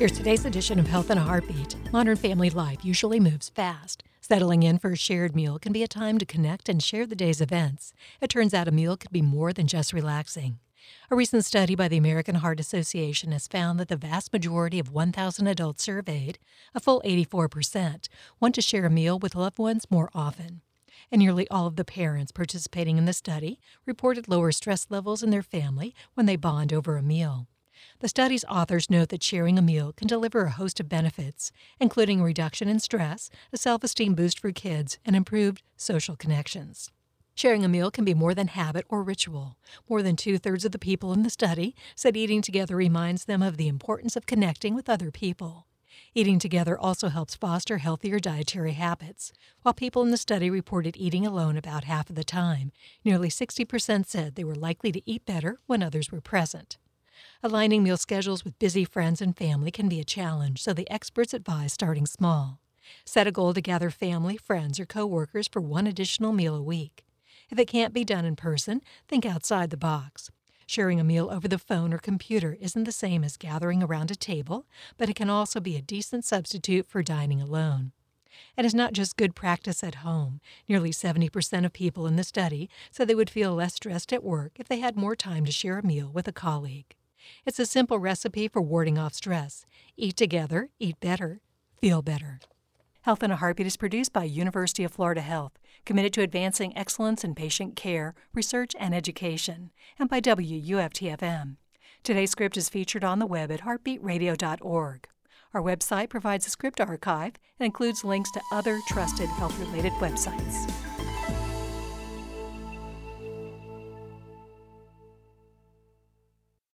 Here's today's edition of Health in a Heartbeat. Modern family life usually moves fast. Settling in for a shared meal can be a time to connect and share the day's events. It turns out a meal could be more than just relaxing. A recent study by the American Heart Association has found that the vast majority of 1,000 adults surveyed, a full 84%, want to share a meal with loved ones more often. And nearly all of the parents participating in the study reported lower stress levels in their family when they bond over a meal. The study's authors note that sharing a meal can deliver a host of benefits, including a reduction in stress, a self esteem boost for kids, and improved social connections. Sharing a meal can be more than habit or ritual. More than two thirds of the people in the study said eating together reminds them of the importance of connecting with other people. Eating together also helps foster healthier dietary habits. While people in the study reported eating alone about half of the time, nearly 60% said they were likely to eat better when others were present. Aligning meal schedules with busy friends and family can be a challenge, so the experts advise starting small. Set a goal to gather family, friends, or coworkers for one additional meal a week. If it can't be done in person, think outside the box. Sharing a meal over the phone or computer isn't the same as gathering around a table, but it can also be a decent substitute for dining alone. And it's not just good practice at home. Nearly 70% of people in the study said they would feel less stressed at work if they had more time to share a meal with a colleague. It's a simple recipe for warding off stress. Eat together, eat better, feel better. Health in a Heartbeat is produced by University of Florida Health, committed to advancing excellence in patient care, research, and education, and by WUFTFM. Today's script is featured on the web at heartbeatradio.org. Our website provides a script archive and includes links to other trusted health related websites.